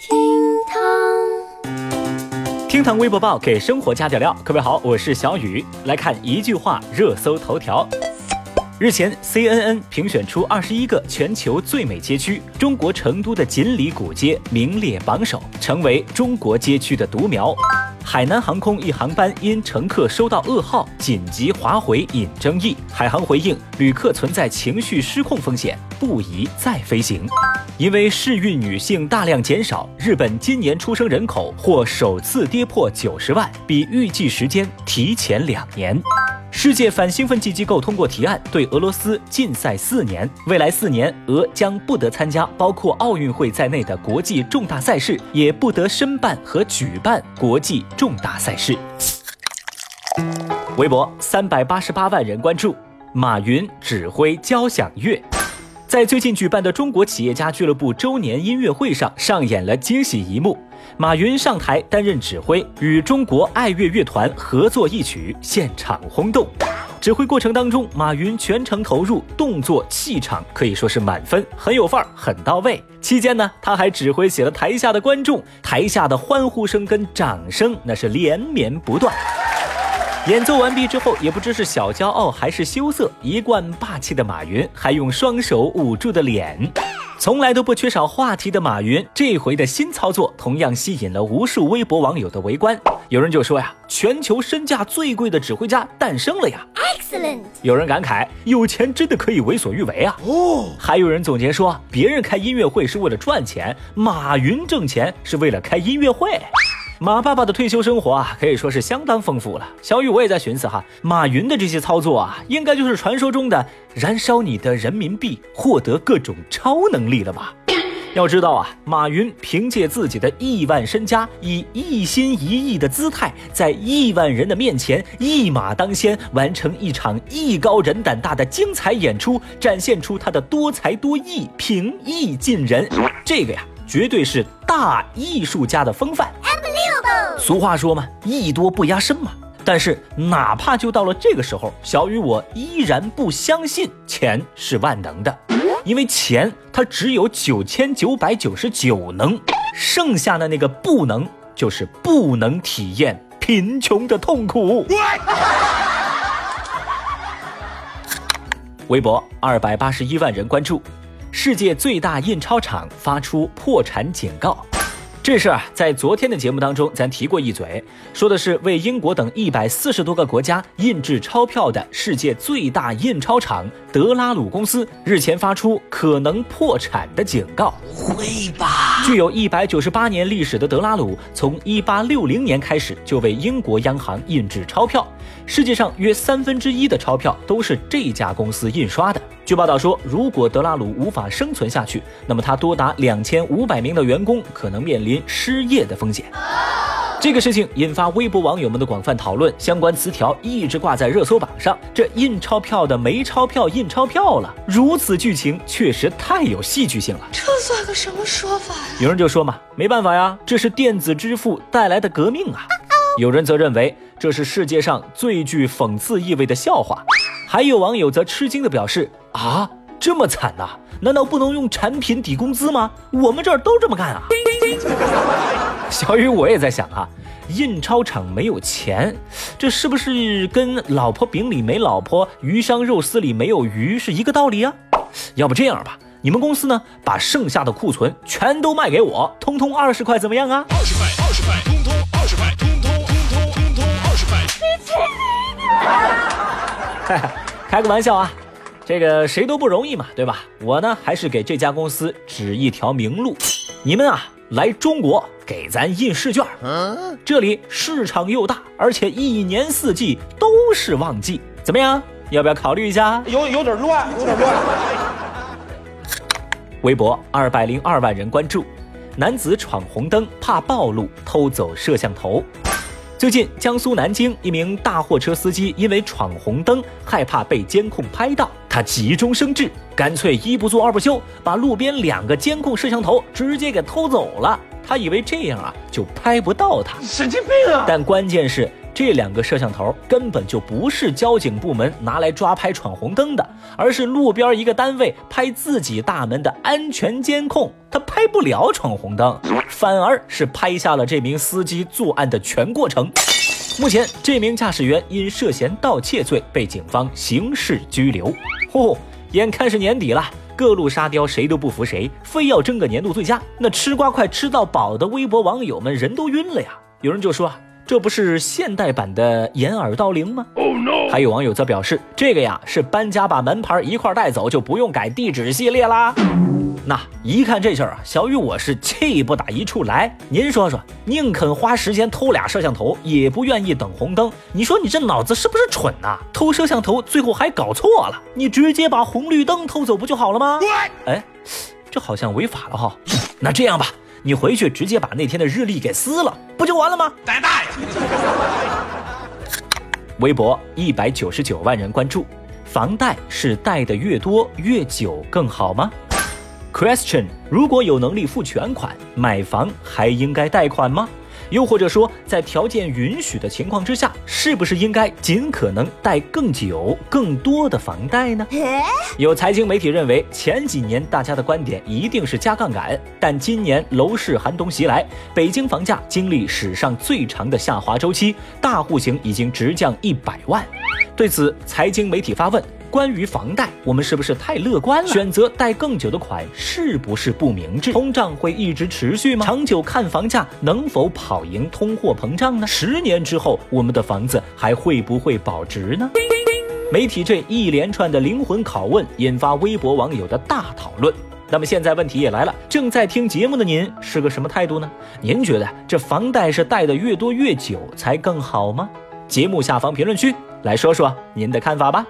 厅堂，厅堂微博报给生活加点料。各位好，我是小雨，来看一句话热搜头条。日前，CNN 评选出二十一个全球最美街区，中国成都的锦里古街名列榜首，成为中国街区的独苗。海南航空一航班因乘客收到噩耗，紧急划回引争议。海航回应，旅客存在情绪失控风险，不宜再飞行。因为适孕女性大量减少，日本今年出生人口或首次跌破九十万，比预计时间提前两年。世界反兴奋剂机构通过提案，对俄罗斯禁赛四年。未来四年，俄将不得参加包括奥运会在内的国际重大赛事，也不得申办和举办国际重大赛事。微博三百八十八万人关注，马云指挥交响乐。在最近举办的中国企业家俱乐部周年音乐会上，上演了惊喜一幕。马云上台担任指挥，与中国爱乐乐团合作一曲，现场轰动。指挥过程当中，马云全程投入，动作气场可以说是满分，很有范儿，很到位。期间呢，他还指挥起了台下的观众，台下的欢呼声跟掌声那是连绵不断。演奏完毕之后，也不知是小骄傲还是羞涩，一贯霸气的马云还用双手捂住的脸。从来都不缺少话题的马云，这回的新操作同样吸引了无数微博网友的围观。有人就说呀，全球身价最贵的指挥家诞生了呀！Excellent。有人感慨，有钱真的可以为所欲为啊！哦。还有人总结说，别人开音乐会是为了赚钱，马云挣钱是为了开音乐会。马爸爸的退休生活啊，可以说是相当丰富了。小雨我也在寻思哈，马云的这些操作啊，应该就是传说中的燃烧你的人民币，获得各种超能力了吧？要知道啊，马云凭借自己的亿万身家，以一心一意的姿态，在亿万人的面前一马当先，完成一场艺高人胆大的精彩演出，展现出他的多才多艺，平易近人。这个呀，绝对是大艺术家的风范。俗话说嘛，艺多不压身嘛。但是哪怕就到了这个时候，小雨我依然不相信钱是万能的，因为钱它只有九千九百九十九能，剩下的那个不能就是不能体验贫穷的痛苦。微博二百八十一万人关注，世界最大印钞厂发出破产警告。这事儿在昨天的节目当中，咱提过一嘴，说的是为英国等一百四十多个国家印制钞票的世界最大印钞厂德拉鲁公司日前发出可能破产的警告。不会吧？具有一百九十八年历史的德拉鲁，从一八六零年开始就为英国央行印制钞票，世界上约三分之一的钞票都是这家公司印刷的。据报道说，如果德拉鲁无法生存下去，那么他多达两千五百名的员工可能面临失业的风险。这个事情引发微博网友们的广泛讨论，相关词条一直挂在热搜榜上。这印钞票的没钞票印钞票了，如此剧情确实太有戏剧性了。这算个什么说法呀？有人就说嘛，没办法呀，这是电子支付带来的革命啊。有人则认为这是世界上最具讽刺意味的笑话。还有网友则吃惊地表示：“啊，这么惨呐？难道不能用产品抵工资吗？我们这儿都这么干啊！” 小雨，我也在想啊，印钞厂没有钱，这是不是跟老婆饼里没老婆，鱼香肉丝里没有鱼是一个道理啊？要不这样吧，你们公司呢，把剩下的库存全都卖给我，通通二十块，怎么样啊？二十块，二十块，通通二十块，通通通通通通二十块。你去你的！开个玩笑啊，这个谁都不容易嘛，对吧？我呢，还是给这家公司指一条明路，你们啊，来中国给咱印试卷，这里市场又大，而且一年四季都是旺季，怎么样？要不要考虑一下？有有点乱，有点乱。微博二百零二万人关注，男子闯红灯怕暴露，偷走摄像头。最近，江苏南京一名大货车司机因为闯红灯，害怕被监控拍到，他急中生智，干脆一不做二不休，把路边两个监控摄像头直接给偷走了。他以为这样啊就拍不到他，神经病啊！但关键是这两个摄像头根本就不是交警部门拿来抓拍闯红灯的，而是路边一个单位拍自己大门的安全监控，他拍不了闯红灯，反而是拍下了这名司机作案的全过程。目前，这名驾驶员因涉嫌盗窃罪被警方刑事拘留。嚯，眼看是年底了，各路沙雕谁都不服谁，非要争个年度最佳。那吃瓜快吃到饱的微博网友们人都晕了呀！有人就说。这不是现代版的掩耳盗铃吗？还有网友则表示，这个呀是搬家把门牌一块带走，就不用改地址系列啦。那一看这事儿啊，小雨我是气不打一处来。您说说，宁肯花时间偷俩摄像头，也不愿意等红灯。你说你这脑子是不是蠢呐？偷摄像头最后还搞错了，你直接把红绿灯偷走不就好了吗？哎，这好像违法了哈。那这样吧。你回去直接把那天的日历给撕了，不就完了吗？胆大呀！微博一百九十九万人关注，房贷是贷的越多越久更好吗？Question：如果有能力付全款买房，还应该贷款吗？又或者说，在条件允许的情况之下，是不是应该尽可能贷更久、更多的房贷呢？有财经媒体认为，前几年大家的观点一定是加杠杆，但今年楼市寒冬袭来，北京房价经历史上最长的下滑周期，大户型已经直降一百万。对此，财经媒体发问。关于房贷，我们是不是太乐观了？选择贷更久的款是不是不明智？通胀会一直持续吗？长久看房价能否跑赢通货膨胀呢？十年之后，我们的房子还会不会保值呢？媒体这一连串的灵魂拷问，引发微博网友的大讨论。那么现在问题也来了，正在听节目的您是个什么态度呢？您觉得这房贷是贷的越多越久才更好吗？节目下方评论区来说说您的看法吧。